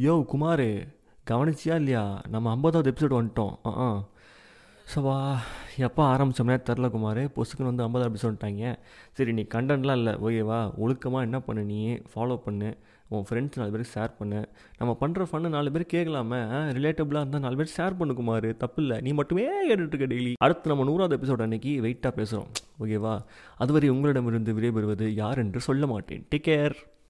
யோ குமார் கவனிச்சியா இல்லையா? நம்ம ஐம்பதாவது எபிசோடு வந்துட்டோம். ஆ ஆ. சவா எப்போ ஆரம்பித்தோம்னே தெரில குமார். பொசுக்குன்னு வந்து ஐம்பதாவது எபிசோட் வந்துட்டாங்க. சரி நீ கண்டென்ட்லாம் இல்லை. ஓகேவா ஒழுக்கமாக என்ன பண்ணு நீ? ஃபாலோ பண்ணு. உன் ஃப்ரெண்ட்ஸ் நாலு பேருக்கு ஷேர் பண்ணு. நம்ம பண்ணுற ஃபன்னு நாலு பேர் கேட்கலாமே. ரிலேட்டபிளாக இருந்தால் நாலு பேர் ஷேர் பண்ணு குமார். தப்பு இல்லை. நீ மட்டுமே கேட்டுட்ருக்க டெய்லி அடுத்து நம்ம நூறாவது எபிசோட் அன்னைக்கு வெயிட்டாக பேசுகிறோம் ஓகேவா அதுவரை உங்களிடமிருந்து விடைபெறுவது யார் என்று சொல்ல மாட்டேன். Take care